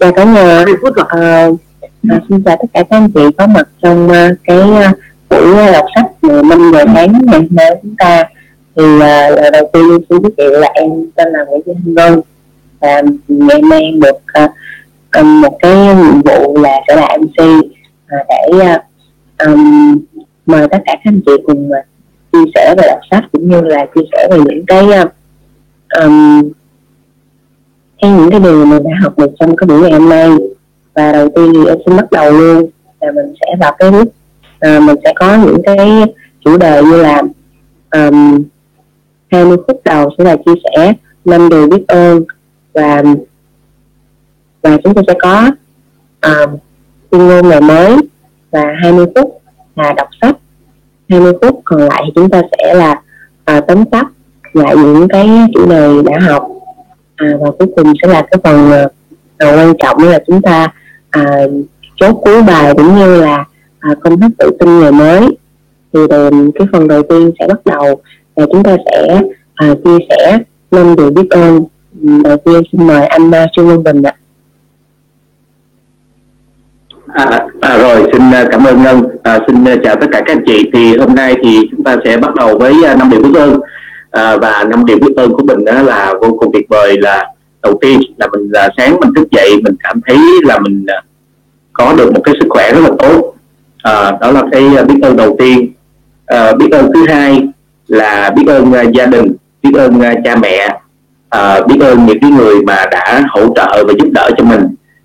chào cả nhà uh, à, xin chào tất cả các anh chị có mặt trong uh, cái uh, buổi ờ, đọc sách 15 giờ sáng ngày hôm nay chúng ta. Thì uh, lời đầu tiên xin giới thiệu là em tên là Nguyễn Thị Thanh Vân. Và ngày hôm nay được uh, một cái nhiệm vụ là sẽ là MC uh, để uh, um, mời tất cả các anh chị cùng uh, chia sẻ về đọc sách cũng như là chia sẻ về những cái uh, um, theo những cái điều mình đã học được trong cái buổi ngày hôm nay. Và đầu tiên thì em xin bắt đầu luôn là mình sẽ vào cái lúc à, mình sẽ có những cái chủ đề như là um, 20 phút đầu sẽ là chia sẻ năm điều biết ơn. Và và chúng tôi sẽ có um, tuyên ngôn ngày mới và 20 phút là đọc sách. 20 phút còn lại thì chúng ta sẽ là uh, tóm tắt lại những cái chủ đề đã học à, và cuối cùng sẽ là cái phần à, quan trọng là chúng ta à, chốt cuối bài cũng như là à, công thức tự tin ngày mới. Thì đền, cái phần đầu tiên sẽ bắt đầu và chúng ta sẽ à, chia sẻ năm điều biết ơn. Đầu tiên xin mời anh uh, Trương Văn Bình ạ. À, à, rồi xin ờ, cảm ơn Ngân. À, xin chào tất cả các anh chị. Thì hôm nay thì chúng ta sẽ bắt đầu với năm điều biết ơn à, và năm điều biết ơn của mình đó là vô cùng tuyệt vời là đầu tiên là mình là sáng mình thức dậy mình cảm thấy là mình à, có được một cái sức khỏe rất là tốt. À, đó là cái à, biết ơn đầu tiên. À, biết ơn thứ hai là biết ơn uh, gia đình biết ơn uh, cha mẹ à, biết ơn những cái người mà đã hỗ trợ và giúp đỡ cho mình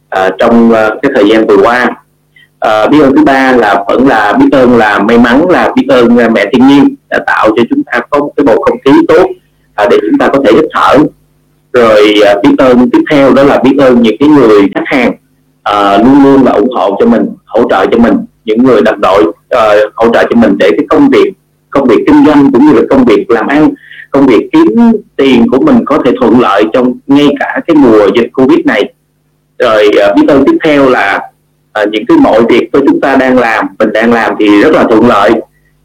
à, trong uh, cái thời gian vừa qua. Ờ, à, biết ơn thứ ba là vẫn là biết ơn là may mắn là biết ơn à, mẹ thiên nhiên đã tạo cho chúng ta có một cái bầu không khí tốt à, để chúng ta có thể hít thở. Rồi à, biết ơn tiếp theo đó là biết ơn những cái người khách hàng à, luôn luôn là ủng hộ cho mình hỗ trợ cho mình những người đồng đội à, hỗ trợ cho mình để cái công việc công việc kinh doanh cũng như là công việc làm ăn công việc kiếm tiền của mình có thể thuận lợi trong ngay cả cái mùa dịch covid này. Rồi à, biết ơn tiếp theo là à, những cái mọi việc của chúng ta đang làm mình đang làm thì rất là thuận lợi.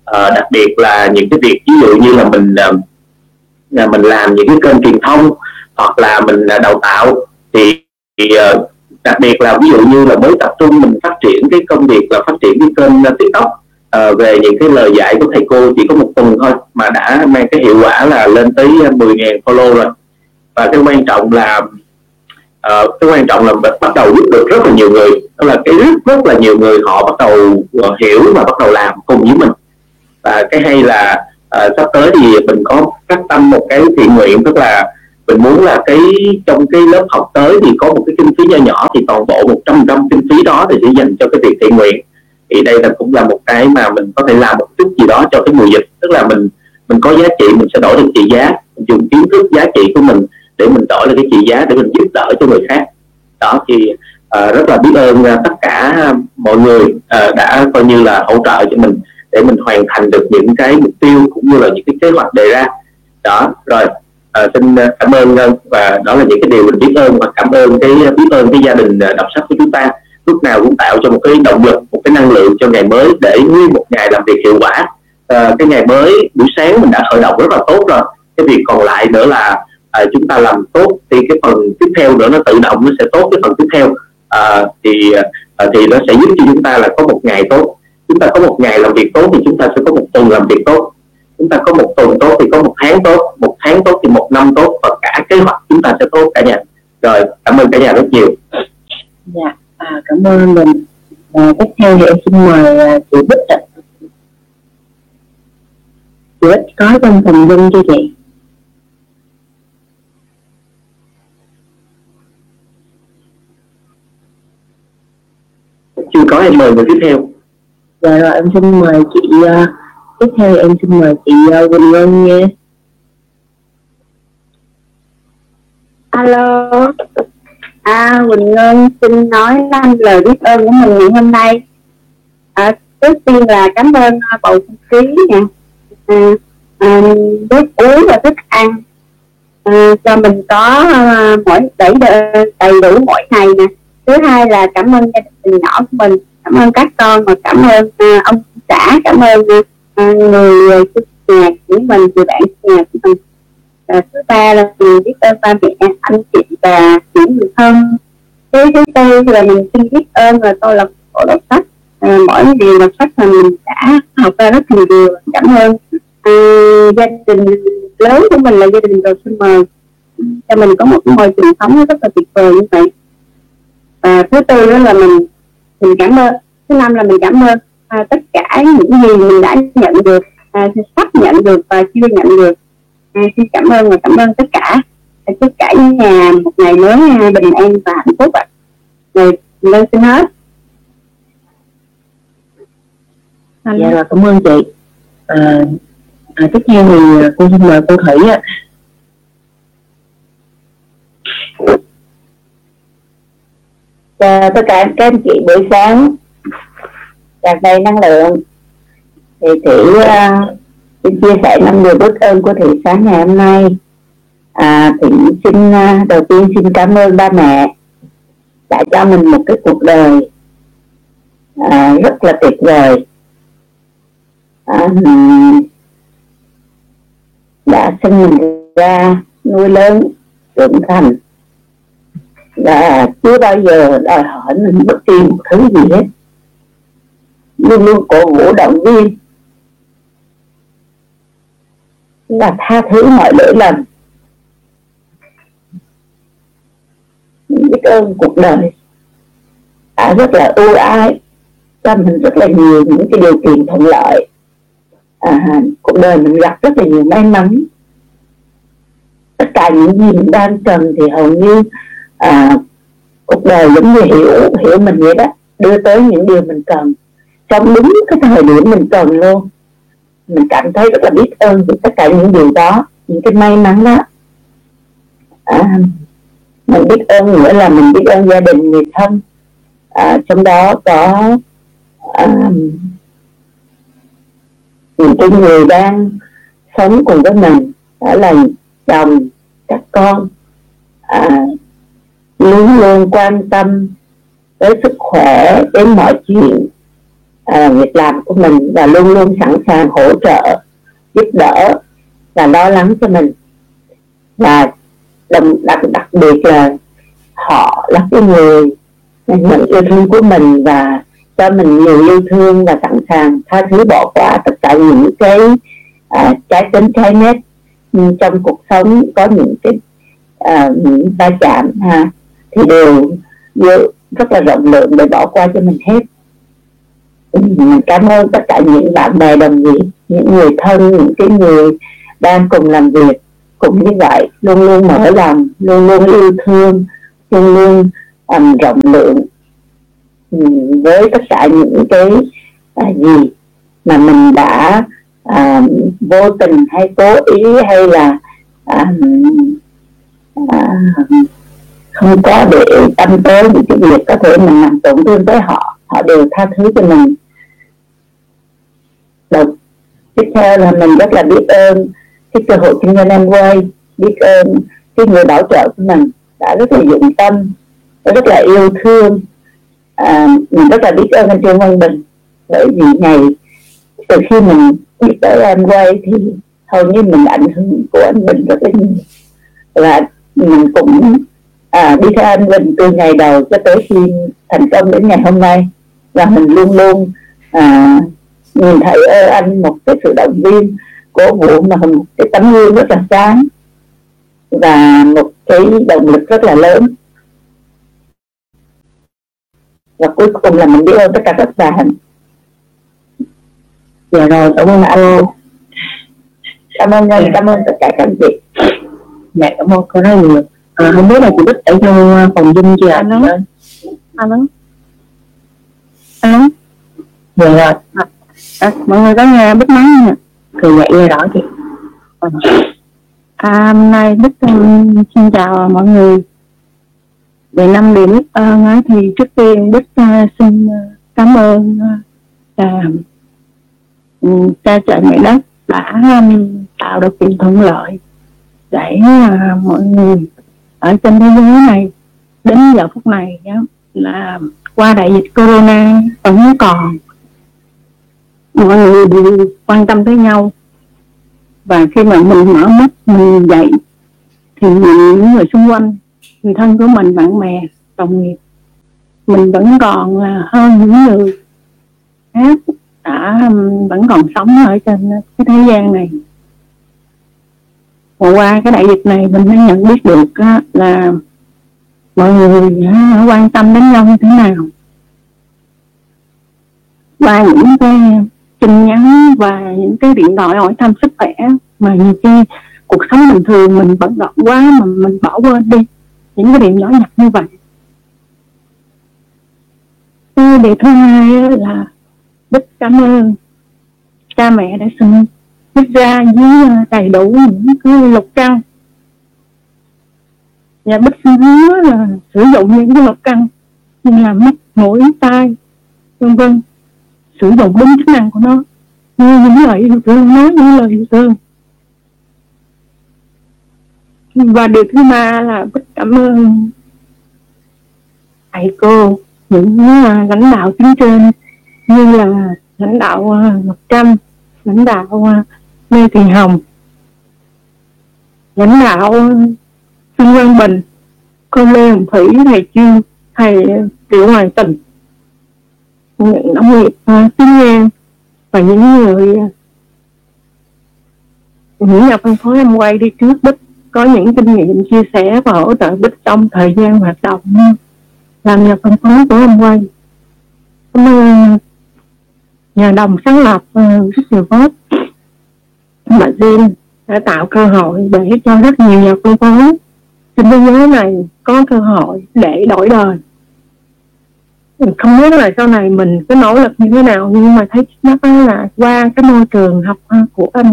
À, đặc biệt là những cái việc ví dụ như là mình uh, mình làm những cái kênh truyền thông hoặc là mình đào tạo thì, thì đặc biệt là ví dụ như là mới tập trung mình phát triển cái công việc là phát triển cái kênh uh, tiktok uh, về những cái lời dạy của thầy cô chỉ có một tuần thôi mà đã mang cái hiệu quả là lên tới 10.000 follow rồi. Và cái quan trọng là Ờ, cái quan trọng là bắt đầu giúp được rất là nhiều người. Đó là cái rất rất là nhiều người họ bắt đầu uh, hiểu và bắt đầu làm cùng với mình. Và cái hay là uh, sắp tới thì mình có cắt tâm một cái thiện nguyện tức là mình muốn là cái trong cái lớp học tới thì có một cái kinh phí nhỏ nhỏ thì toàn bộ một trăm trăm kinh phí đó thì sẽ dành cho cái việc thiện nguyện. Thì đây là cũng là một cái mà mình có thể làm một chút gì đó cho cái mùa dịch. Tức là mình mình có giá trị mình sẽ đổi được trị giá. Mình dùng kiến thức giá trị của mình để mình đổi lại cái trị giá để mình giúp đỡ cho người khác. Đó thì uh, rất là biết ơn uh, tất cả mọi người uh, đã coi như là hỗ trợ cho mình để mình hoàn thành được những cái mục tiêu cũng như là những cái kế hoạch đề ra. Đó rồi uh, xin cảm ơn và đó là những cái điều mình biết ơn và cảm ơn cái biết ơn cái gia đình đọc sách của chúng ta. Lúc nào cũng tạo cho một cái động lực một cái năng lượng cho ngày mới để nguyên một ngày làm việc hiệu quả. Uh, cái ngày mới buổi sáng mình đã khởi động rất là tốt rồi. Cái việc còn lại nữa là à, chúng ta làm tốt thì cái phần tiếp theo nữa nó tự động nó sẽ tốt cái phần tiếp theo. À, thì à, thì nó sẽ giúp cho chúng ta là có một ngày tốt. Chúng ta có một ngày làm việc tốt thì chúng ta sẽ có một tuần làm việc tốt. Chúng ta có một tuần tốt thì có một tháng tốt một tháng tốt thì một năm tốt và cả kế hoạch chúng ta sẽ tốt cả nhà. Rồi cảm ơn cả nhà rất nhiều. Dạ à, cảm ơn mình. À, tiếp theo thì em xin mời à, chị Bích ạ. Chị Bích có trong phần dung cho chị. Chưa có em mời người tiếp theo. Dạ rồi em xin mời chị uh, tiếp theo em xin mời chị uh, Quỳnh Ngân nha. Alo. À Quỳnh Ngân xin nói năm lời biết ơn của mình ngày hôm nay. À, trước tiên là cảm ơn uh, bầu không khí nè. À, à, nước uống và thức ăn. À, cho mình có uh, mỗi đầy, đầy đủ mỗi ngày nè thứ hai là cảm ơn gia đình nhỏ của mình cảm ơn các con và cảm ơn uh, ông xã cảm ơn uh, người nhà của mình người bạn nhà của mình. Và thứ ba là mình biết ơn ba mẹ anh chị và những người thân. Cái thứ tư là mình xin biết ơn là tôi là cổ đọc sách à, mỗi điều đọc sách mà mình đã học ra rất nhiều điều cảm ơn à, gia đình lớn của mình là gia đình rồi xin mời. Cho mình có một môi trường sống rất là tuyệt vời như vậy và thứ tư đó là mình mình cảm ơn. Thứ năm là mình cảm ơn à, tất cả những gì mình đã nhận được à, sắp nhận được và chưa nhận được. À, xin cảm ơn và cảm ơn tất cả. À, chúc cả nhà một ngày mới à, bình an và hạnh phúc ạ. Rồi lên xin hết. Dạ là cảm ơn chị. À, à, tiếp theo thì à, cô xin mời cô thủy ạ. Tất cả các anh chị buổi sáng tràn đầy năng lượng thì thủy uh, xin chia sẻ năm điều biết ơn của thị sáng ngày hôm nay. À, thủy xin uh, đầu tiên xin cảm ơn ba mẹ đã cho mình một cái cuộc đời à, rất là tuyệt vời. À, đã sinh mình ra nuôi lớn trưởng thành là chưa bao giờ đòi hỏi mình bất kỳ một thứ gì hết. Luôn luôn cổ vũ động viên. Là tha thứ mọi lỗi lầm. Biết ơn cuộc đời đã rất là ưu ái cho mình rất là nhiều những cái điều kiện thuận lợi. À, cuộc đời mình gặp rất là nhiều may mắn. Tất cả những gì mình đang cần thì hầu như à, cuộc đời giống như hiểu hiểu mình vậy đó đưa tới những điều mình cần. Trong đúng cái thời điểm mình cần luôn mình cảm thấy rất là biết ơn vì tất cả những điều đó những cái may mắn đó. À, mình biết ơn nữa là mình biết ơn gia đình người thân. À, trong đó có à, những cái người đang sống cùng với mình đó là chồng các con. À, luôn luôn quan tâm tới sức khỏe đến mọi chuyện à, việc làm của mình và luôn luôn sẵn sàng hỗ trợ giúp đỡ và lo lắng cho mình. Và đặc đặc biệt là họ là cái người nhận yêu thương của mình và cho mình nhiều yêu thương và sẵn sàng tha thứ bỏ qua tất cả những cái à, trái tính trái nét trong cuộc sống có những cái à, những va chạm ha thì đều, đều rất là rộng lượng để bỏ qua cho mình hết. Mình cảm ơn tất cả những bạn bè đồng nghiệp những người thân những cái người đang cùng làm việc. Cũng như vậy luôn luôn mở lòng luôn luôn yêu thương luôn luôn um, rộng lượng um, với tất cả những cái uh, gì mà mình đã uh, vô tình hay cố ý hay là uh, uh, không có để tâm tới những cái việc có thể mình làm tổn thương tới họ họ đều tha thứ cho mình. Đầu, tiếp theo là mình rất là biết ơn cái cơ hội kinh doanh em quay biết ơn cái người bảo trợ của mình đã rất là dụng tâm rất là yêu thương. À, mình rất là biết ơn anh Trương Văn Bình. Bởi vì ngày từ khi mình biết tới em quay thì hầu như mình ảnh hưởng của anh Bình rất là nhiều. Và mình cũng à, đi theo anh Vinh từ ngày đầu cho tới khi thành công đến ngày hôm nay. Và mình luôn luôn à, nhìn thấy ở anh một cái sự động viên cổ vũ mà một cái tấm gương rất là sáng và một cái động lực rất là lớn. Và cuối cùng là mình biết ơn tất cả các bạn. Dạ rồi cảm ơn anh. Cảm ơn anh cảm ơn tất cả các anh chị. Mẹ cảm ơn cô rất nhiều à, không biết là chị Bích ở trong phòng dung chưa anh ơi anh ơi anh ơi dạ rồi à, à, mọi người có nghe Bích nói nè thì dạ nghe rõ chị. À, hôm nay Bích um, xin chào mọi người. Về năm điểm biết ơn ấy, thì trước tiên Bích uh, xin uh, cảm ơn uh, cha trời mẹ đất đã um, tạo được kiện thuận lợi để uh, mọi người ở trên thế giới này đến giờ phút này đó, là qua đại dịch corona vẫn còn. Mọi người đều quan tâm tới nhau. Và khi mà mình mở mắt mình dậy thì những người xung quanh người thân của mình bạn bè đồng nghiệp mình vẫn còn là hơn những người khác đã vẫn còn sống ở trên cái thế gian này và qua cái đại dịch này mình mới nhận biết được á, là mọi người á, quan tâm đến nhau như thế nào. Qua những cái tin nhắn và những cái điện thoại hỏi thăm sức khỏe mà nhiều khi cuộc sống bình thường mình bận rộn quá mà mình bỏ quên đi những cái điểm nhỏ nhặt như vậy. Cái điều thứ hai là biết cảm ơn cha mẹ đã sinh viết ra với đầy à, đủ những cái lục căn. Và bích sư hứa là sử dụng những cái lục căn như là mắt mũi tai, vân vân. Sử dụng đúng chức năng của nó. Như những lời yêu thương nói những lời yêu thương và điều thứ ba là rất cảm ơn. Thầy cô, những à, lãnh đạo tuyến trên như là lãnh đạo à, Ngọc Trâm, lãnh đạo Lê Thị Hồng. Lãnh đạo Trương Quang Bình cô Lê Hồng Thủy thầy chuyên thầy Triệu Hoàng Tình những nông nghiệp à, Tiến Giang và những người, những nhà phân phối em quay đi trước Bích, có những kinh nghiệm chia sẻ và hỗ trợ Bích trong thời gian hoạt động làm nhà phân phối của em quay. Cảm ơn à, nhà đồng sáng lập à, rất nhiều mà Jim đã tạo cơ hội để cho rất nhiều nhà phân phối trên thế giới này có cơ hội để đổi đời. Mình không biết là sau này mình có nỗ lực như thế nào, nhưng mà thấy nó là qua cái môi trường học à, của anh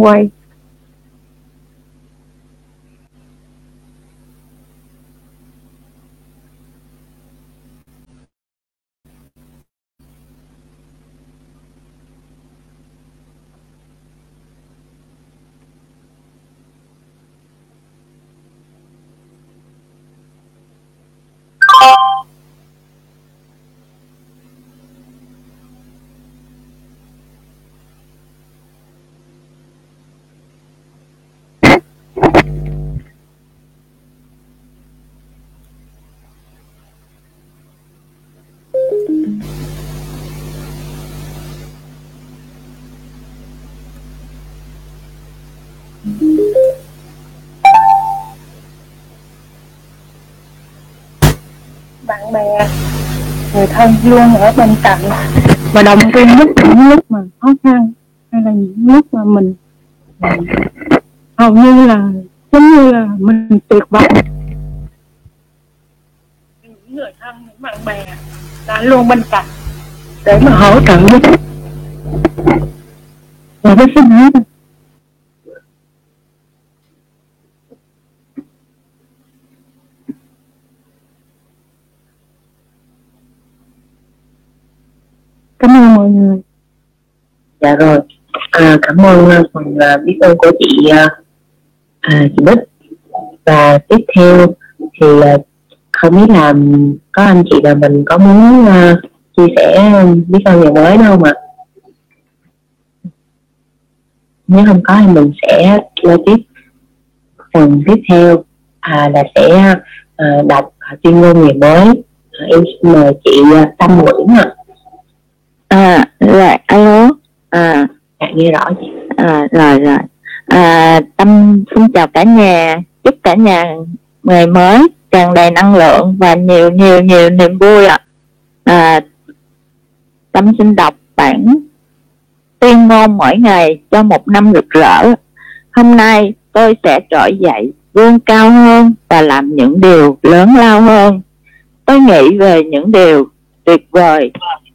bạn bè người thân luôn ở bên cạnh. Và động viên lúc những lúc mà khó khăn hay là những lúc mà mình, hầu như là giống như là mình tuyệt vọng. Những người thân những bạn bè đã luôn bên cạnh để mà hỗ trợ. Giúp và với xin hết mọi người. Dạ rồi. À, cảm ơn à, phần à, biết ơn của chị à, à, chị Bích. Và tiếp theo thì không biết là có anh chị nào mình có muốn uh, chia sẻ biết ơn ngày mới đâu mà nếu không có thì mình sẽ lên tiếp. Phần tiếp theo à, là sẽ à, đọc tuyên ngôn ngày mới. À, em xin mời chị Tâm Nguyễn ạ. à rồi alo. À dạ nghe rõ chị à rồi rồi. À, tâm xin chào cả nhà chúc cả nhà ngày mới tràn đầy năng lượng và nhiều nhiều nhiều niềm vui ạ. À, tâm xin đọc bản tuyên ngôn mỗi ngày cho một năm rực rỡ. Hôm nay tôi sẽ trỗi dậy vươn cao hơn và làm những điều lớn lao hơn. Tôi nghĩ về những điều tuyệt vời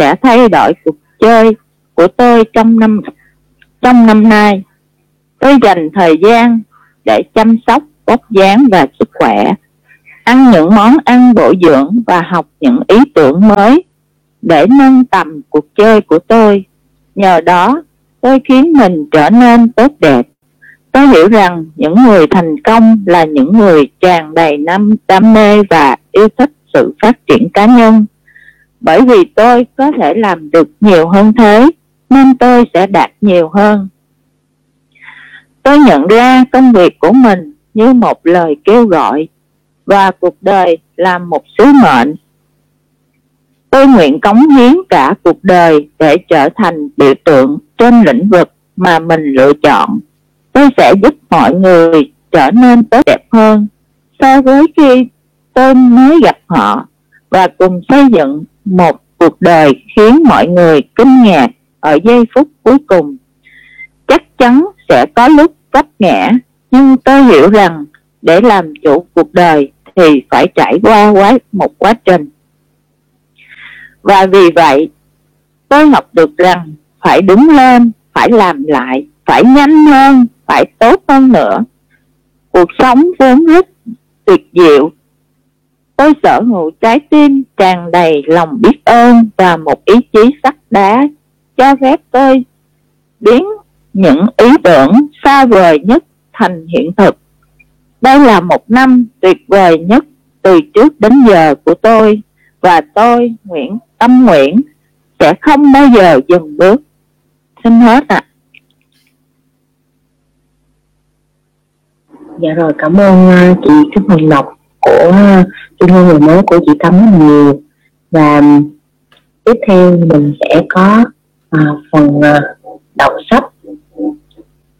sẽ thay đổi cuộc chơi của tôi trong năm trong năm nay tôi dành thời gian để chăm sóc vóc dáng và sức khỏe ăn những món ăn bổ dưỡng và học những ý tưởng mới để nâng tầm cuộc chơi của tôi. Nhờ đó, tôi khiến mình trở nên tốt đẹp. Tôi hiểu rằng những người thành công là những người tràn đầy năm đam mê và yêu thích sự phát triển cá nhân. Bởi vì tôi có thể làm được nhiều hơn thế, nên tôi sẽ đạt nhiều hơn. Tôi nhận ra công việc của mình như một lời kêu gọi và cuộc đời là một sứ mệnh. Tôi nguyện cống hiến cả cuộc đời để trở thành biểu tượng trên lĩnh vực mà mình lựa chọn. Tôi sẽ giúp mọi người trở nên tốt đẹp hơn so với khi tôi mới gặp họ và cùng xây dựng một cuộc đời khiến mọi người kinh ngạc ở giây phút cuối cùng. Chắc chắn sẽ có lúc vấp ngã, nhưng tôi hiểu rằng để làm chủ cuộc đời thì phải trải qua quá một quá trình. Và vì vậy, tôi học được rằng phải đứng lên, phải làm lại, phải nhanh hơn, phải tốt hơn nữa. Cuộc sống vốn rất tuyệt diệu. Tôi sở hữu trái tim tràn đầy lòng biết ơn và một ý chí sắt đá cho phép tôi biến những ý tưởng xa vời nhất thành hiện thực. Đây là một năm tuyệt vời nhất từ trước đến giờ của tôi và tôi nguyện tâm nguyện sẽ không bao giờ dừng bước. Xin hết ạ. À. Dạ rồi, cảm ơn ờ, chị Trúc Hồng Ngọc của uh, hương người mới của chị Tâm rất nhiều. Và um, tiếp theo mình sẽ có uh, phần uh, đọc sách.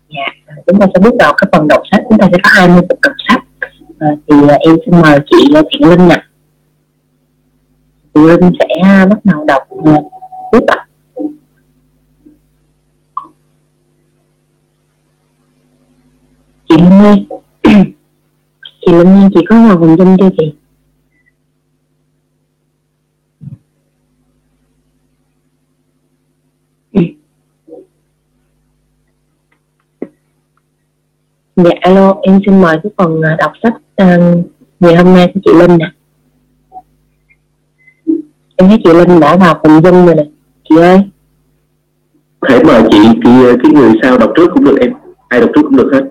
Dạ chúng ta sẽ bước vào cái phần đọc sách. Chúng ta sẽ có 20 phần đọc sách. À, thì uh, em xin mời chị Thiện Linh ạ. Thiện Linh sẽ bắt đầu đọc uh, tiếp ạ. Chị Linh chị Linh ơi chị có vào vùng dung chưa chị Dạ alo, em xin mời cái phần à, đọc sách uh, ngày hôm nay của chị Linh nè. Em thấy chị Linh đã vào phần dung rồi nè. Chị ơi. Thể mời chị, thì cái người sau đọc trước cũng được em. Ai đọc trước cũng được hết.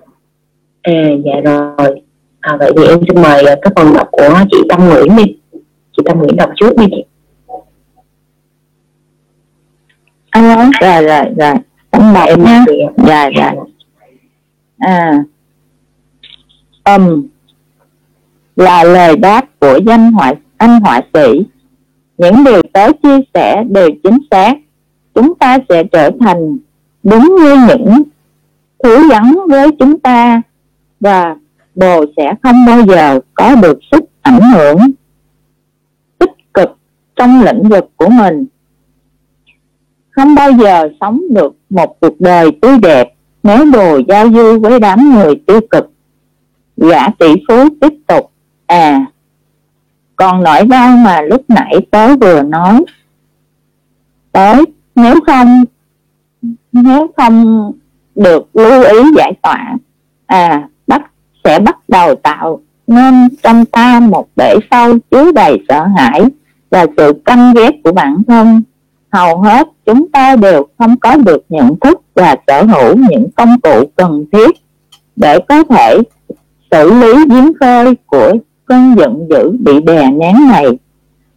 À dạ rồi. À, vậy thì em xin mời à, cái phần đọc của chị Tâm Nguyễn đi. Chị Tâm Nguyễn đọc trước đi chị. Alo, rồi rồi rồi. Tâm đọc em nha. Dạ dạ. À, ầm là lời đáp của danh họa anh họa sĩ. Những điều tớ chia sẻ đều chính xác. Chúng ta sẽ trở thành đúng như những thứ gắn với chúng ta và bồ sẽ không bao giờ có được sức ảnh hưởng tích cực trong lĩnh vực của mình. Không bao giờ sống được một cuộc đời tươi đẹp nếu đồ giao du với đám người tiêu cực gã tỷ phú tiếp tục. À còn nỗi đau mà lúc nãy tớ vừa nói. Tới nếu không nếu không được lưu ý giải tỏa à bắt, sẽ bắt đầu tạo nên trong ta một bể sâu chứa đầy sợ hãi và sự căm ghét của bản thân. Hầu hết chúng ta đều không có được nhận thức và sở hữu những công cụ cần thiết để có thể xử lý giếng khơi của cơn giận dữ bị đè nén này.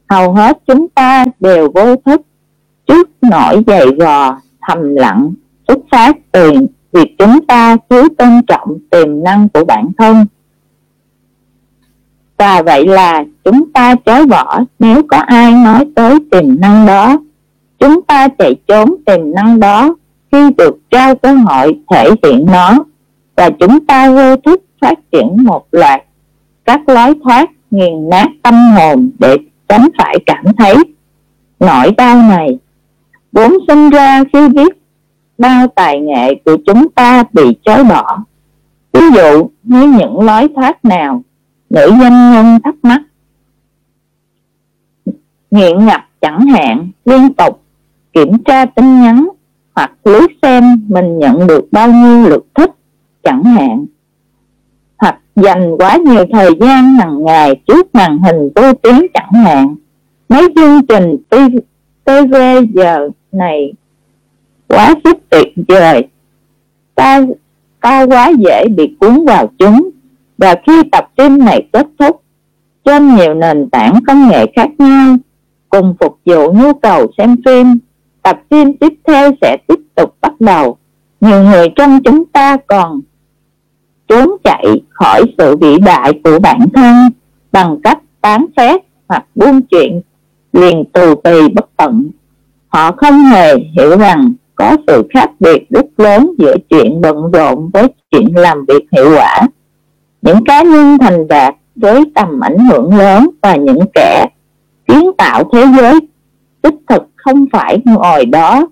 Hầu hết chúng ta đều vô thức, trước nỗi dày gò thầm lặng, xuất phát từ việc chúng ta thiếu tôn trọng tiềm năng của bản thân. Và vậy là chúng ta chối bỏ nếu có ai nói tới tiềm năng đó. Chúng ta chạy trốn tiềm năng đó khi được trao cơ hội thể hiện nó. Và chúng ta vô thức phát triển một loạt các lối thoát nghiền nát tâm hồn để tránh phải cảm thấy. Nỗi đau này vốn sinh ra khi biết bao tài nghệ của chúng ta bị chối bỏ. Ví dụ như những lối thoát nào nữ doanh nhân thắc mắc. Nghiện ngập chẳng hạn, liên tục kiểm tra tin nhắn hoặc lướt xem mình nhận được bao nhiêu lượt thích chẳng hạn dành quá nhiều thời gian hàng ngày trước màn hình vô tuyến chẳng hạn. Mấy chương trình TV giờ này quá sức tuyệt vời. Ta ta quá dễ bị cuốn vào chúng. Và khi tập phim này kết thúc, trên nhiều nền tảng công nghệ khác nhau, cùng phục vụ nhu cầu xem phim, tập phim tiếp theo sẽ tiếp tục bắt đầu. Nhiều người trong chúng ta còn trốn chạy khỏi sự vĩ đại của bản thân bằng cách tán phét hoặc buôn chuyện liền tù tì bất tận. Họ không hề hiểu rằng có sự khác biệt rất lớn giữa chuyện bận rộn với chuyện làm việc hiệu quả. Những cá nhân thành đạt với tầm ảnh hưởng lớn và những kẻ kiến tạo thế giới đích thực không phải ngồi đó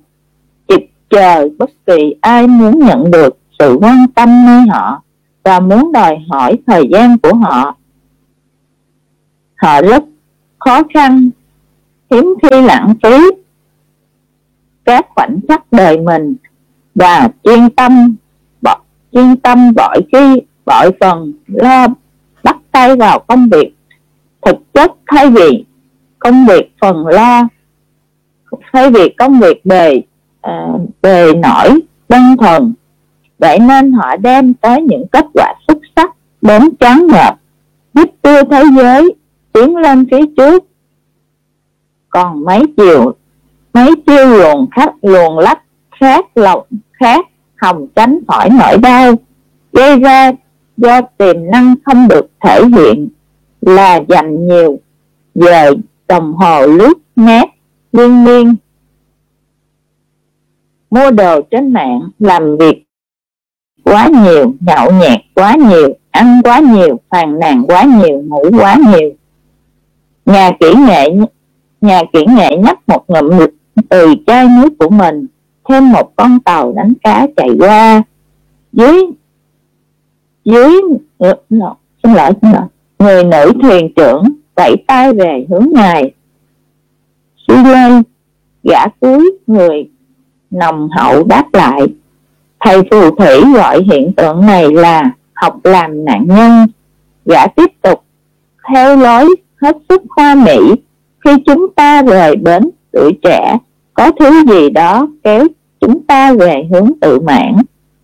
chịp chờ bất kỳ ai muốn nhận được sự quan tâm nơi họ và muốn đòi hỏi thời gian của họ. Họ rất khó khăn hiếm khi lãng phí các khoảnh khắc đời mình và chuyên tâm bỏ, chuyên tâm bội khi bội phần lo bắt tay vào công việc. Thực chất thay vì công việc phần lo thay vì công việc bề à, bề nổi đơn thuần vậy nên họ đem tới những kết quả xuất sắc đến trắng ngợp, giúp đưa thế giới tiến lên phía trước. Còn mấy chiều, mấy chiêu luồn khách luồn lách khác lộng khác hồng tránh khỏi nỗi đau, gây ra do tiềm năng không được thể hiện, là dành nhiều giờ đồng hồ lướt nét liên miên. Mua đồ trên mạng, làm việc quá nhiều nhậu nhẹt quá nhiều ăn quá nhiều phàn nàn quá nhiều ngủ quá nhiều. Nhà kỹ nghệ nhà kỹ nghệ nhấp một ngụm từ chai nước của mình thêm một con tàu đánh cá chạy qua. Dưới dưới ờ, no, xin lỗi xin lỗi. Người nữ thuyền trưởng vẫy tay về hướng ngài. Suy lên gã cuối người nồng hậu đáp lại thầy phù thủy gọi hiện tượng này là học làm nạn nhân. Gã tiếp tục, theo lối hết sức hoa mỹ, khi chúng ta rời bến tuổi trẻ, có thứ gì đó kéo chúng ta về hướng tự mãn.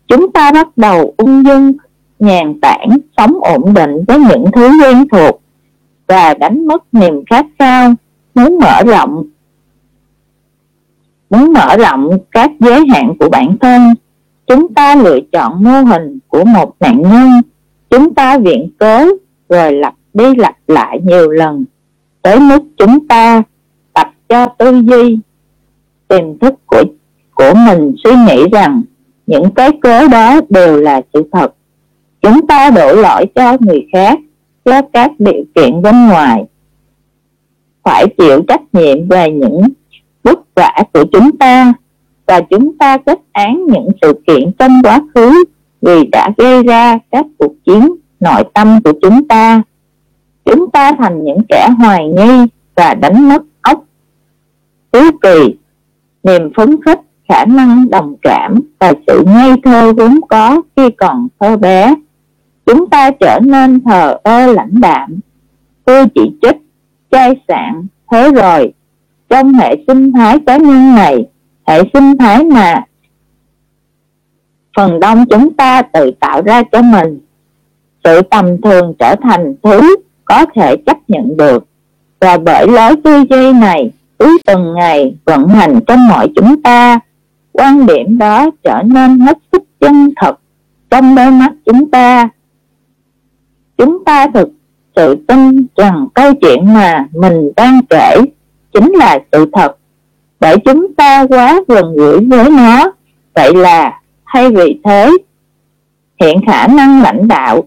Chúng ta bắt đầu ung dung, nhàn tản, sống ổn định với những thứ quen thuộc và đánh mất niềm khát khao, muốn mở rộng, muốn mở rộng các giới hạn của bản thân chúng ta lựa chọn mô hình của một nạn nhân. Chúng ta viện cớ, rồi lặp đi lặp lại nhiều lần. Tới mức chúng ta tập cho tư duy, tiềm thức của của mình suy nghĩ rằng những cái cớ đó đều là sự thật. Chúng ta đổ lỗi cho người khác, cho các điều kiện bên ngoài. Phải chịu trách nhiệm về những vất vả của chúng ta và chúng ta kết án những sự kiện trong quá khứ vì đã gây ra các cuộc chiến nội tâm của chúng ta. Chúng ta thành những kẻ hoài nghi và đánh mất óc tứ kỳ, niềm phấn khích, khả năng đồng cảm và sự ngây thơ vốn có khi còn thơ bé. Chúng ta trở nên thờ ơ lãnh đạm. Tôi chỉ trích, chai sạn, thế rồi. Trong hệ sinh thái cá nhân này hệ sinh thái mà phần đông chúng ta tự tạo ra cho mình. Sự tầm thường trở thành thứ có thể chấp nhận được. Và bởi lối tư duy này, cứ từng ngày vận hành trong mọi chúng ta, quan điểm đó trở nên hết sức chân thật trong đôi mắt chúng ta. Chúng ta thực sự tin rằng câu chuyện mà mình đang kể chính là sự thật để chúng ta quá gần gũi với nó. Vậy là, thay vì thế, hiện khả năng lãnh đạo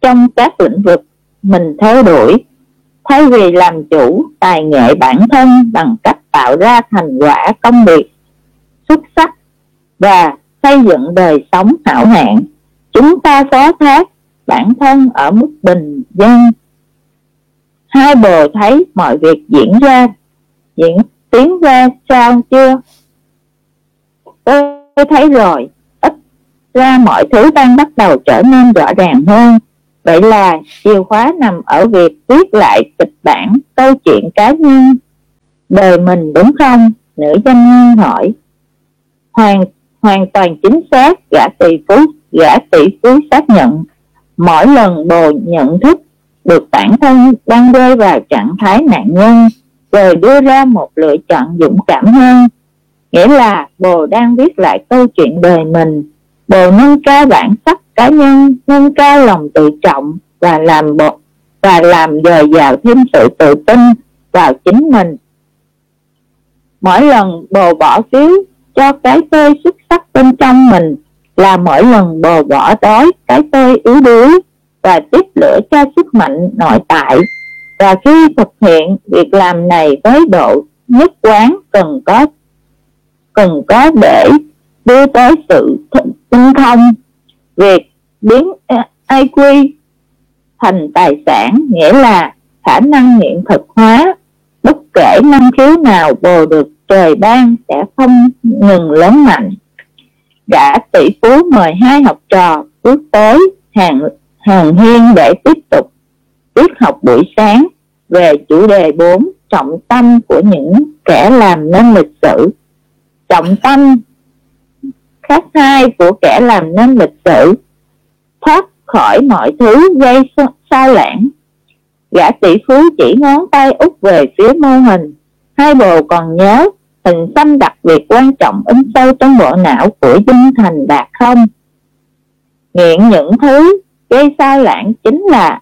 trong các lĩnh vực mình theo đuổi, thay vì làm chủ tài nghệ bản thân bằng cách tạo ra thành quả công việc xuất sắc và xây dựng đời sống hảo hạn chúng ta phó thác bản thân ở mức bình dân. Hai bồ thấy mọi việc diễn ra, diễn tiến ra sao chưa? Tôi thấy rồi. Ít ra mọi thứ đang bắt đầu trở nên rõ ràng hơn. Vậy là chìa khóa nằm ở việc viết lại kịch bản câu chuyện cá nhân. Đời mình đúng không? Nữ doanh nhân hỏi. Hoàn hoàn toàn chính xác, gã tỷ phú, gã tỷ phú xác nhận. Mỗi lần bồ nhận thức được bản thân đang rơi vào trạng thái nạn nhân rồi đưa ra một lựa chọn dũng cảm hơn. Nghĩa là bồ đang viết lại câu chuyện đời mình. Bồ nâng cao bản sắc cá nhân, nâng cao lòng tự trọng và làm bộ, và làm dồi dào thêm sự tự tin vào chính mình. Mỗi lần bồ bỏ phiếu cho cái tôi xuất sắc bên trong mình là mỗi lần bồ bỏ đói cái tôi yếu đuối và tiếp lửa cho sức mạnh nội tại và khi thực hiện, việc làm này với độ nhất quán cần có cần có để đưa tới sự tinh thông việc biến IQ thành tài sản, nghĩa là khả năng hiện thực hóa bất kể năng khiếu nào bồ được trời ban sẽ không ngừng lớn mạnh. Gã tỷ phú mời hai học trò bước tới hàng hàng hiên để tiếp tục tiết học buổi sáng về chủ đề 4 trọng tâm của những kẻ làm nên lịch sử. Trọng tâm khác hai của kẻ làm nên lịch sử, thoát khỏi mọi thứ gây sao lãng. Gã tỷ phú chỉ ngón tay út về phía mô hình, hai bồ còn nhớ hình xăm đặc biệt quan trọng in sâu trong bộ não của dinh thành đạt không? Nghiện những thứ gây sao lãng chính là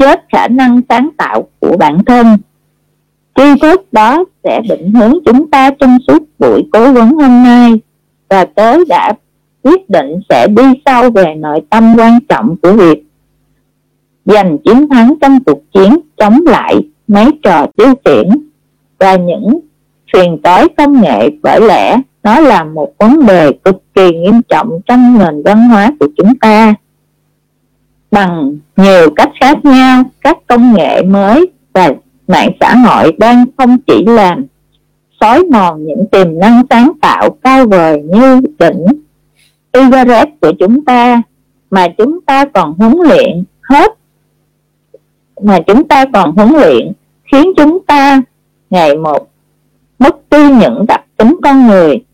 chết khả năng sáng tạo của bản thân. Tri thức đó sẽ định hướng chúng ta trong suốt buổi cố vấn hôm nay và tới đã quyết định sẽ đi sâu về nội tâm quan trọng của việc giành chiến thắng trong cuộc chiến chống lại mấy trò tiêu khiển và những truyền tối công nghệ. Bởi lẽ nó là một vấn đề cực kỳ nghiêm trọng trong nền văn hóa của chúng ta bằng nhiều cách khác nhau, các công nghệ mới và mạng xã hội đang không chỉ làm xói mòn những tiềm năng sáng tạo cao vời như đỉnh Everest của chúng ta, mà chúng ta còn huấn luyện hết, mà chúng ta còn huấn luyện khiến chúng ta ngày một mất đi những đặc tính con người.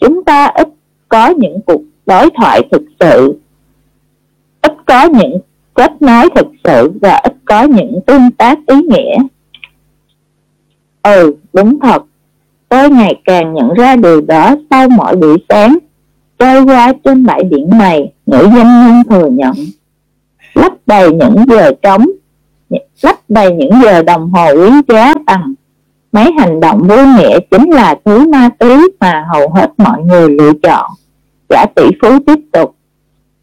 Chúng ta ít có những cuộc đối thoại thực sự ít có những kết nối thực sự và ít có những tương tác ý nghĩa. Ừ đúng thật. Tôi ngày càng nhận ra điều đó sau mỗi buổi sáng, trôi qua trên bãi biển này, nữ doanh nhân thừa nhận. Lấp đầy những giờ trống, lấp đầy những giờ đồng hồ quý giá bằng mấy hành động vô nghĩa chính là thứ ma túy mà hầu hết mọi người lựa chọn. Gã tỷ phú tiếp tục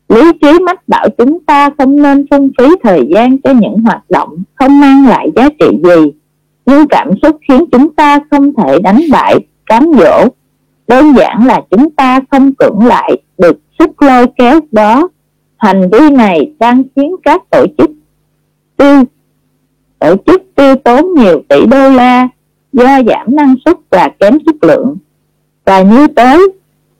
lý trí mách bảo chúng ta không nên phung phí thời gian cho những hoạt động không mang lại giá trị gì, nhưng cảm xúc khiến chúng ta không thể đánh bại cám dỗ. Đơn giản là chúng ta không cưỡng lại được sức lôi kéo đó. Hành vi này đang khiến các tổ chức tiêu tổ chức tiêu tốn nhiều tỷ đô la, do giảm năng suất và kém chất lượng. Và như tới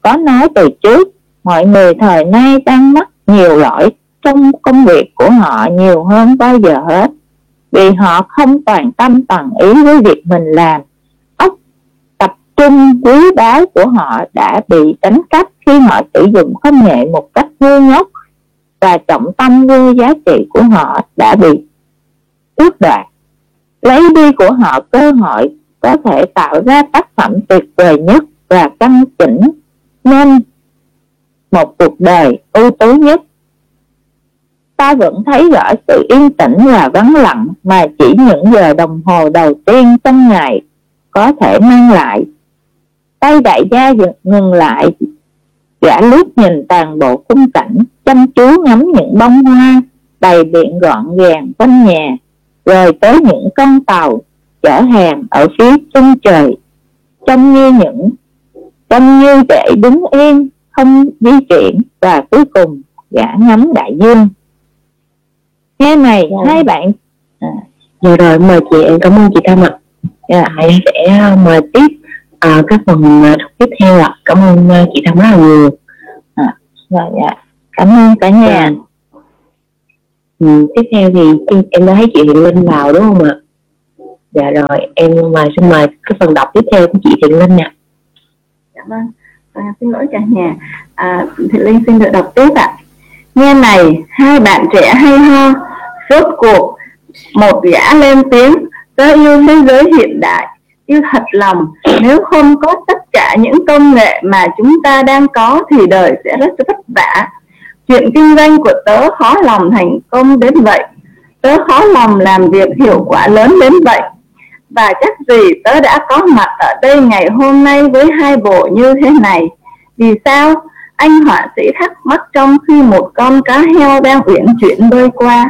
có nói từ trước mọi người thời nay đang mắc nhiều lỗi trong công việc của họ nhiều hơn bao giờ hết. Vì họ không toàn tâm toàn ý với việc mình làm óc tập trung quý báu của họ đã bị đánh cắp khi họ sử dụng công nghệ một cách ngu ngốc và trọng tâm vô giá trị của họ đã bị tước đoạt. Lấy đi của họ cơ hội có thể tạo ra tác phẩm tuyệt vời nhất và căn chỉnh, nên một cuộc đời ưu tú nhất. Ta vẫn thấy rõ sự yên tĩnh và vắng lặng mà chỉ những giờ đồng hồ đầu tiên trong ngày có thể mang lại. Tay đại gia ngừng lại, gã lướt nhìn toàn bộ khung cảnh, chăm chú ngắm những bông hoa đầy biện gọn gàng quanh nhà, rồi tới những con tàu chở hàng ở phía chân trời, trông như những, trông như để đứng yên không di chuyển và cuối cùng gã ngắm đại dương. Nghe này yeah. Dạ. hai bạn. À, rồi rồi mời chị em cảm ơn chị Tâm ạ. Yeah, dạ, em sẽ à, mời tiếp à, các phần à, tiếp theo ạ. Cảm ơn à, chị Tâm rất là nhiều. À, rồi dạ. Cảm ơn cả nhà. Yeah. ừ, tiếp theo thì em đã thấy chị Hiền Linh vào đúng không ạ? Dạ rồi em mời xin mời cái phần đọc tiếp theo của chị Thiện Linh nè dạ vâng à, xin lỗi cả nhà. À, thì Linh xin được đọc tiếp ạ. Nghe này hai bạn trẻ hay ho rốt cuộc một gã lên tiếng tớ yêu thế giới hiện đại yêu thật lòng. Nếu không có tất cả những công nghệ mà chúng ta đang có thì đời sẽ rất vất vả. Chuyện kinh doanh của tớ khó lòng thành công đến vậy. Tớ khó lòng làm việc hiệu quả lớn đến vậy và chắc gì tớ đã có mặt ở đây ngày hôm nay với hai bộ như thế này? Vì sao? Anh họa sĩ thắc mắc trong khi một con cá heo đang uyển chuyển bơi qua.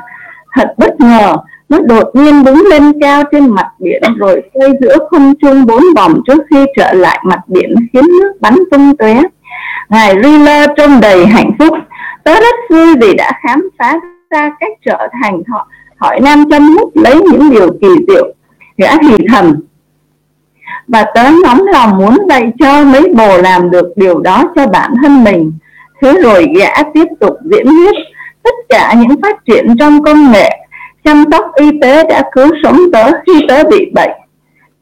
Thật bất ngờ, nó đột nhiên đứng lên cao trên mặt biển rồi xoay giữa không trung bốn vòng trước khi trở lại mặt biển khiến nước bắn tung tóe. Ngài Riller trông đầy hạnh phúc. Tớ rất vui vì đã khám phá ra cách trở thành thọ hỏi nam châm hút lấy những điều kỳ diệu gã thì thầm và tớ nóng lòng muốn dạy cho mấy bồ làm được điều đó cho bản thân mình. Thế rồi gã tiếp tục diễn thuyết, tất cả những phát triển trong công nghệ, chăm sóc y tế đã cứu sống tớ khi tớ bị bệnh.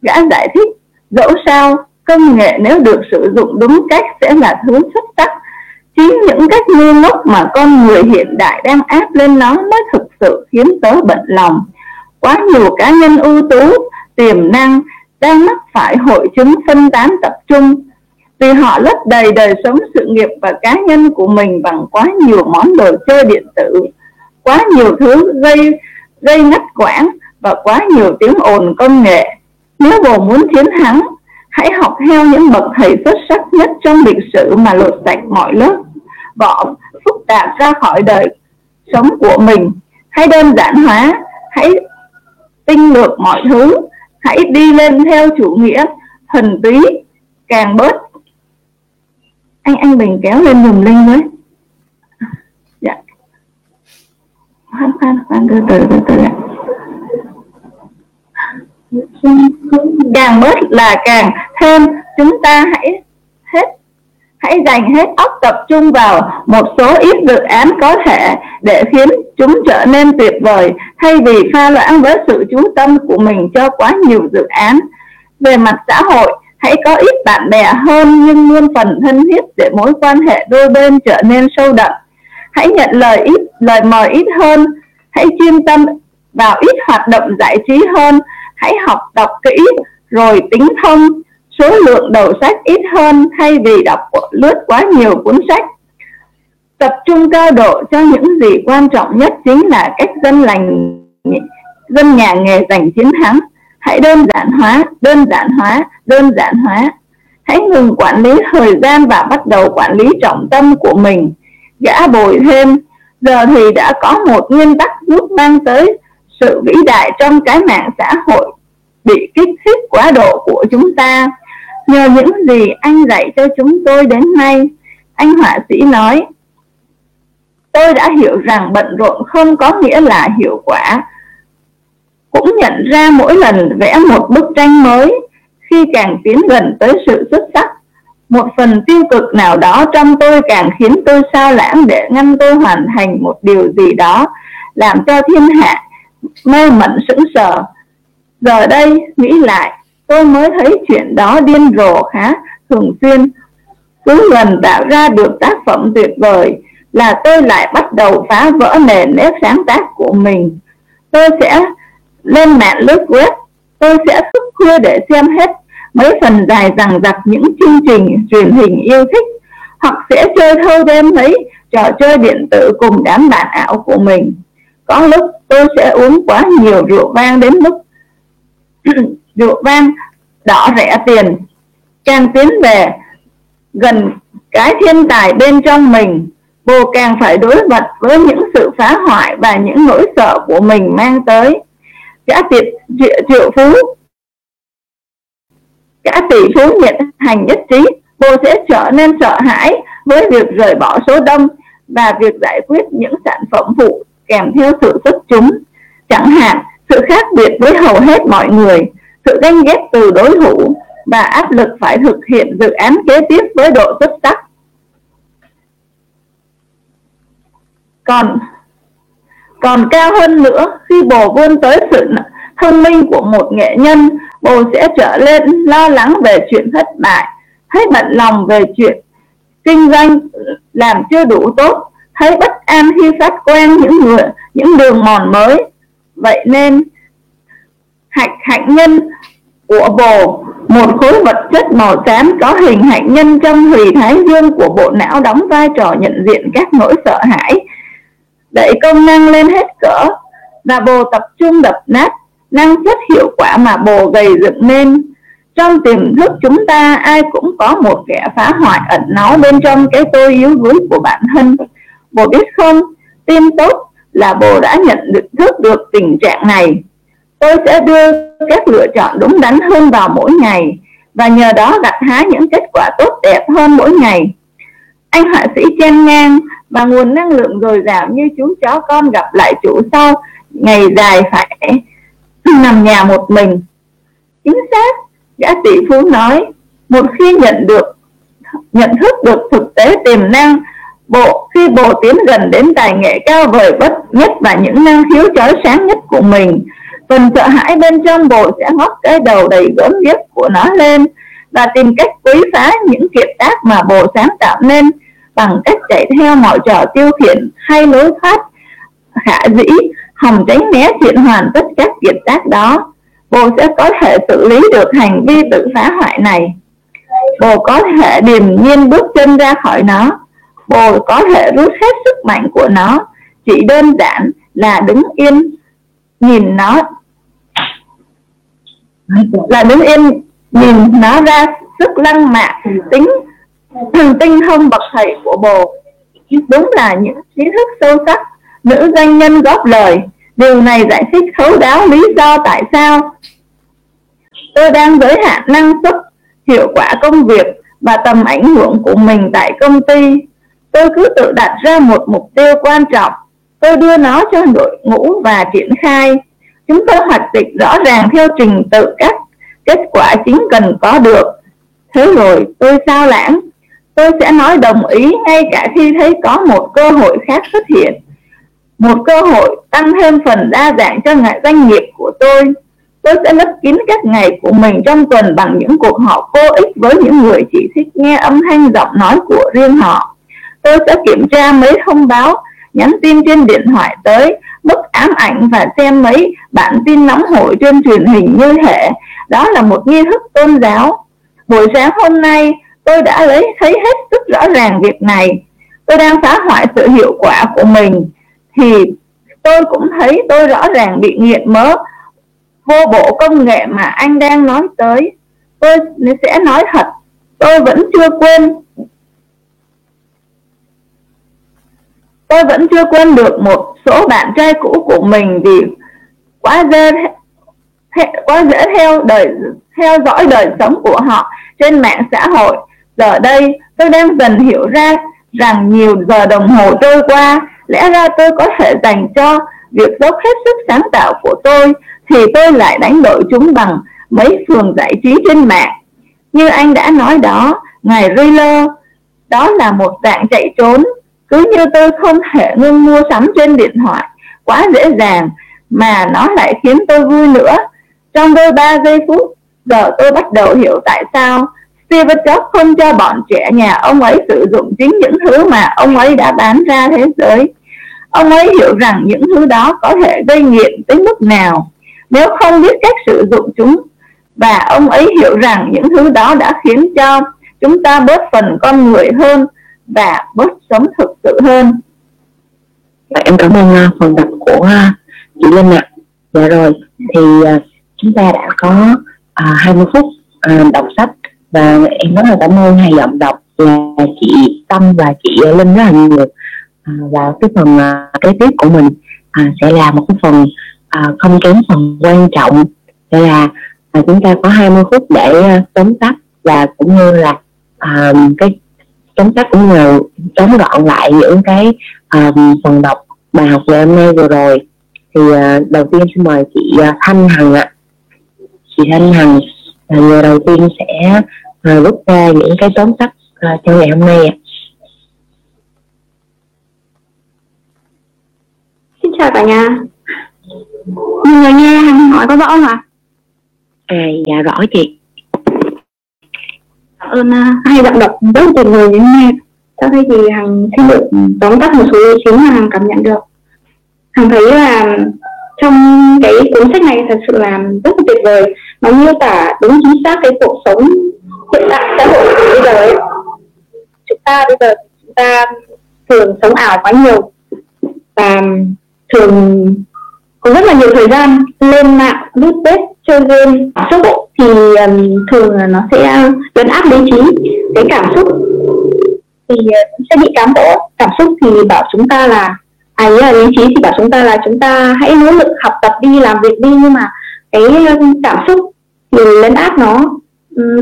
Gã giải thích, dẫu sao, công nghệ nếu được sử dụng đúng cách sẽ là thứ xuất sắc. Chính những cách ngu ngốc mà con người hiện đại đang áp lên nó mới thực sự khiến tớ bận lòng quá nhiều cá nhân ưu tú, tiềm năng đang mắc phải hội chứng phân tán tập trung. Vì họ lấp đầy đời sống sự nghiệp và cá nhân của mình bằng quá nhiều món đồ chơi điện tử, quá nhiều thứ gây gây ngắt quãng và quá nhiều tiếng ồn công nghệ. Nếu bồ muốn chiến thắng, hãy học theo những bậc thầy xuất sắc nhất trong lịch sử mà lột sạch mọi lớp vỏ phức tạp ra khỏi đời sống của mình. Hãy đơn giản hóa, hãy tinh lược mọi thứ. Hãy đi lên theo chủ nghĩa thần túy, càng bớt. Anh anh bình kéo lên dùm linh với. Dạ. Khoan khoan khoan, từ từ từ từ càng bớt là càng thêm. Chúng ta hãy hãy dành hết óc tập trung vào một số ít dự án có thể để khiến chúng trở nên tuyệt vời thay vì pha loãng với sự chú tâm của mình cho quá nhiều dự án. Về mặt xã hội, hãy có ít bạn bè hơn nhưng luôn phần thân thiết để mối quan hệ đôi bên trở nên sâu đậm. Hãy nhận lời ít, lời mời ít hơn. Hãy chuyên tâm vào ít hoạt động giải trí hơn. Hãy học, đọc kỹ, rồi tính thông số lượng đầu sách ít hơn thay vì đọc lướt quá nhiều cuốn sách. Tập trung cao độ cho những gì quan trọng nhất chính là cách dân lành, dân nhà nghề giành chiến thắng. Hãy đơn giản hóa, đơn giản hóa, đơn giản hóa. Hãy ngừng quản lý thời gian và bắt đầu quản lý trọng tâm của mình. Gã bồi thêm, giờ thì đã có một nguyên tắc giúp mang tới sự vĩ đại trong cái mạng xã hội bị kích thích quá độ của chúng ta nhờ những gì anh dạy cho chúng tôi đến nay, anh họa sĩ nói, tôi đã hiểu rằng bận rộn không có nghĩa là hiệu quả. Cũng nhận ra mỗi lần vẽ một bức tranh mới, khi càng tiến gần tới sự xuất sắc, một phần tiêu cực nào đó trong tôi càng khiến tôi sao lãng để ngăn tôi hoàn thành một điều gì đó, làm cho thiên hạ mê mẩn sững sờ. Giờ đây, nghĩ lại tôi mới thấy chuyện đó điên rồ khá thường xuyên. Cứ lần tạo ra được tác phẩm tuyệt vời là tôi lại bắt đầu phá vỡ nền nếp sáng tác của mình. Tôi sẽ lên mạng lướt web. Tôi sẽ thức khuya để xem hết mấy phần dài rằng dặc những chương trình truyền hình yêu thích, hoặc sẽ chơi thâu đêm mấy trò chơi điện tử cùng đám bạn ảo của mình. Có lúc tôi sẽ uống quá nhiều rượu vang đến mức rượu vang đỏ rẻ tiền càng tiến về gần cái thiên tài bên trong mình cô càng phải đối mặt với những sự phá hoại và những nỗi sợ của mình mang tới. Gã tiệt triệu, triệu phú gã tỷ phú nhiệt hành nhất trí cô sẽ trở nên sợ hãi với việc rời bỏ số đông và việc giải quyết những sản phẩm phụ kèm theo sự xuất chúng. Chẳng hạn sự khác biệt với hầu hết mọi người sự ganh ghét từ đối thủ và áp lực phải thực hiện dự án kế tiếp với độ xuất sắc. Còn còn cao hơn nữa, khi bồ vươn tới sự thông minh của một nghệ nhân bồ sẽ trở lên lo lắng về chuyện thất bại, thấy bận lòng về chuyện kinh doanh, làm chưa đủ tốt, thấy bất an khi phát quen những người, những đường mòn mới. Vậy nên hạch hạnh nhân của bồ. Một khối vật chất màu xám có hình hạnh nhân trong hủy thái dương của bộ não đóng vai trò nhận diện các nỗi sợ hãi. Đẩy công năng lên hết cỡ và bồ tập trung đập nát, năng suất hiệu quả mà bồ gầy dựng nên. Trong tiềm thức chúng ta, ai cũng có một kẻ phá hoại ẩn náu bên trong cái tôi yếu đuối của bản thân. Bồ biết không? Tin tốt là bồ đã nhận được thức được tình trạng này tôi sẽ đưa các lựa chọn đúng đắn hơn vào mỗi ngày và nhờ đó gặt hái những kết quả tốt đẹp hơn mỗi ngày. Anh họa sĩ chen ngang, và nguồn năng lượng dồi dào như chú chó con gặp lại chủ sau ngày dài phải nằm nhà một mình. Chính xác, gã tỷ phú nói, một khi nhận được, nhận thức được thực tế tiềm năng, bộ, khi bộ tiến gần đến tài nghệ cao vời bất nhất và những năng khiếu chói sáng nhất của mình phần sợ hãi bên trong bộ sẽ ngóc cái đầu đầy gớm ghiếc của nó lên và tìm cách quấy phá những kiệt tác mà bộ sáng tạo nên bằng cách chạy theo mọi trò tiêu khiển hay lối thoát khả dĩ, hòng tránh né chuyện hoàn tất các kiệt tác đó. Bồ sẽ có thể xử lý được hành vi tự phá hoại này. Bồ có thể điềm nhiên bước chân ra khỏi nó. Bồ có thể rút hết sức mạnh của nó. Chỉ đơn giản là đứng yên, nhìn nó là đứng yên nhìn nó ra sức lăng mạ, tính, thần tinh thông bậc thầy của bồ. Đúng là những kiến thức sâu sắc, nữ doanh nhân góp lời. Điều này giải thích thấu đáo lý do tại sao tôi đang giới hạn năng suất, hiệu quả công việc và tầm ảnh hưởng của mình tại công ty. Tôi cứ tự đặt ra một mục tiêu quan trọng. Tôi đưa nó cho đội ngũ và triển khai chúng tôi hoạch định rõ ràng theo trình tự các kết quả chính cần có được. Thế rồi, tôi sao lãng? Tôi sẽ nói đồng ý ngay cả khi thấy có một cơ hội khác xuất hiện. Một cơ hội tăng thêm phần đa dạng cho ngành doanh nghiệp của tôi. Tôi sẽ lấp kín các ngày của mình trong tuần bằng những cuộc họp vô ích với những người chỉ thích nghe âm thanh giọng nói của riêng họ. Tôi sẽ kiểm tra mấy thông báo, nhắn tin trên điện thoại tới bức ám ảnh và xem mấy bản tin nóng hổi trên truyền hình như thể đó là một nghi thức tôn giáo. Buổi sáng hôm nay, tôi đã lấy thấy hết sức rõ ràng việc này. Tôi đang phá hoại sự hiệu quả của mình. Thì tôi cũng thấy tôi rõ ràng bị nghiện mớ. Vô bộ công nghệ mà anh đang nói tới, tôi sẽ nói thật, tôi vẫn chưa quên tôi vẫn chưa quên được một số bạn trai cũ của mình vì quá dễ quá dễ theo đời, theo dõi đời sống của họ trên mạng xã hội. Giờ đây, tôi đang dần hiểu ra rằng nhiều giờ đồng hồ trôi qua, lẽ ra tôi có thể dành cho việc dốc hết sức sáng tạo của tôi thì tôi lại đánh đổi chúng bằng mấy phường giải trí trên mạng. Như anh đã nói đó ngài Riller đó là một dạng chạy trốn cứ như tôi không thể ngưng mua sắm trên điện thoại, quá dễ dàng mà nó lại khiến tôi vui nữa. Trong đôi ba giây phút, giờ tôi bắt đầu hiểu tại sao Steve Jobs không cho bọn trẻ nhà ông ấy sử dụng chính những thứ mà ông ấy đã bán ra thế giới. Ông ấy hiểu rằng những thứ đó có thể gây nghiện tới mức nào. Nếu không biết cách sử dụng chúng, và ông ấy hiểu rằng những thứ đó đã khiến cho chúng ta bớt phần con người hơn và bớt sống thực sự hơn. Dạ, em cảm ơn uh, phần đọc của uh, chị Linh ạ. À. dạ rồi thì uh, chúng ta đã có uh, 20 phút uh, đọc sách và em rất là cảm ơn hai giọng đọc là chị Tâm và chị Linh rất là nhiều. À, và cái phần à, kế tiếp của mình à, sẽ là một cái phần à, không kém phần quan trọng. Đây là à, chúng ta có 20 phút để à, tóm tắt và cũng như là à, cái tóm tắt cũng như tóm gọn lại những cái à, phần đọc bài học ngày hôm nay vừa rồi. Thì à, đầu tiên xin mời chị à, Thanh Hằng ạ. Chị Thanh Hằng là người đầu tiên sẽ à, rút ra những cái tóm tắt à, cho ngày hôm nay ạ. Xin chào cả nhà. Nhiều người nghe hằng hỏi có rõ không ạ? À, dạ rõ chị ơn hai giọng đọc rất tuyệt vời những nghe sau đây thì hằng xin được tóm tắt một số ý chính mà hằng cảm nhận được hằng thấy là trong cái cuốn sách này thật sự là rất là tuyệt vời, nó miêu tả đúng chính xác cái cuộc sống hiện tại xã hội bây giờ ấy chúng ta bây giờ chúng ta thường sống ảo quá nhiều và thường có rất là nhiều thời gian lên mạng, lướt tết chơi game. Xúc thì um, thường là nó sẽ lấn áp lý trí cái cảm xúc. Thì uh, sẽ bị cám dỗ. Cảm xúc thì bảo chúng ta là à là lý trí thì bảo chúng ta là chúng ta hãy nỗ lực học tập đi làm việc đi. Nhưng mà cái ờ, cảm xúc thì lấn áp nó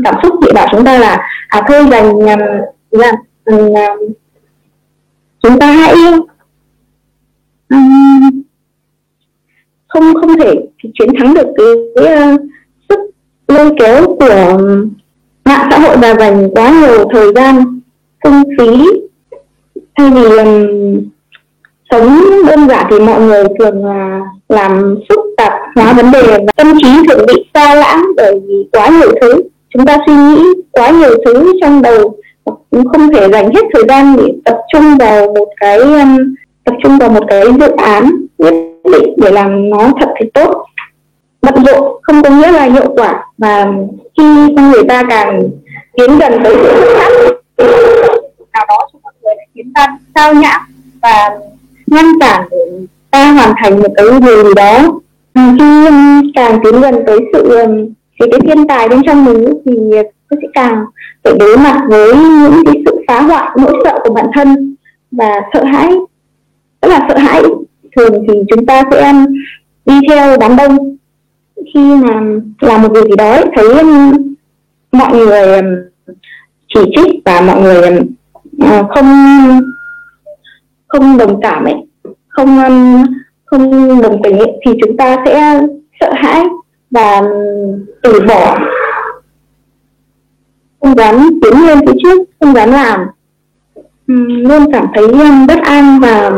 cảm xúc thì bảo chúng ta là à thôi dành là um, dạ, chúng ta hãy um, không không thể chiến thắng được cái, cái uh, sức lôi kéo của mạng xã hội và dành quá nhiều thời gian kinh phí. Thay vì um, sống đơn giản thì mọi người thường uh, làm phức tạp hóa vấn đề và tâm trí thường bị xa lãng bởi vì quá nhiều thứ. Chúng ta suy nghĩ quá nhiều thứ trong đầu cũng không thể dành hết thời gian để tập trung vào một cái um, tập trung vào một cái dự án nhất định để làm nó thật thì tốt bận rộn, không có nghĩa là hiệu quả và khi người ta càng tiến gần tới sự xuất sắc nào đó cho mọi người lại khiến ta sao nhãng và ngăn cản để ta hoàn thành một cái điều gì đó. Khi càng tiến gần tới sự um, thì cái thiên tài bên trong mình thì tôi sẽ càng phải đối mặt với những cái sự phá hoại, nỗi sợ của bản thân và sợ hãi. Rất là sợ hãi. Thường thì chúng ta sẽ um, đi theo đám đông khi mà làm một việc gì đó thấy um, mọi người um, chỉ trích và mọi người um, à, không không đồng cảm ấy không không đồng tình ấy, thì chúng ta sẽ sợ hãi và từ bỏ. Không dám tiến lên phía trước không dám làm. Luôn cảm thấy bất an và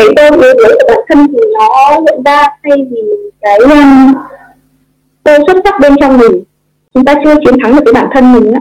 cái tôi đối với của bản thân thì nó hiện ra thay vì cái um, tôi xuất sắc bên trong mình. Chúng ta chưa chiến thắng được cái bản thân mình á.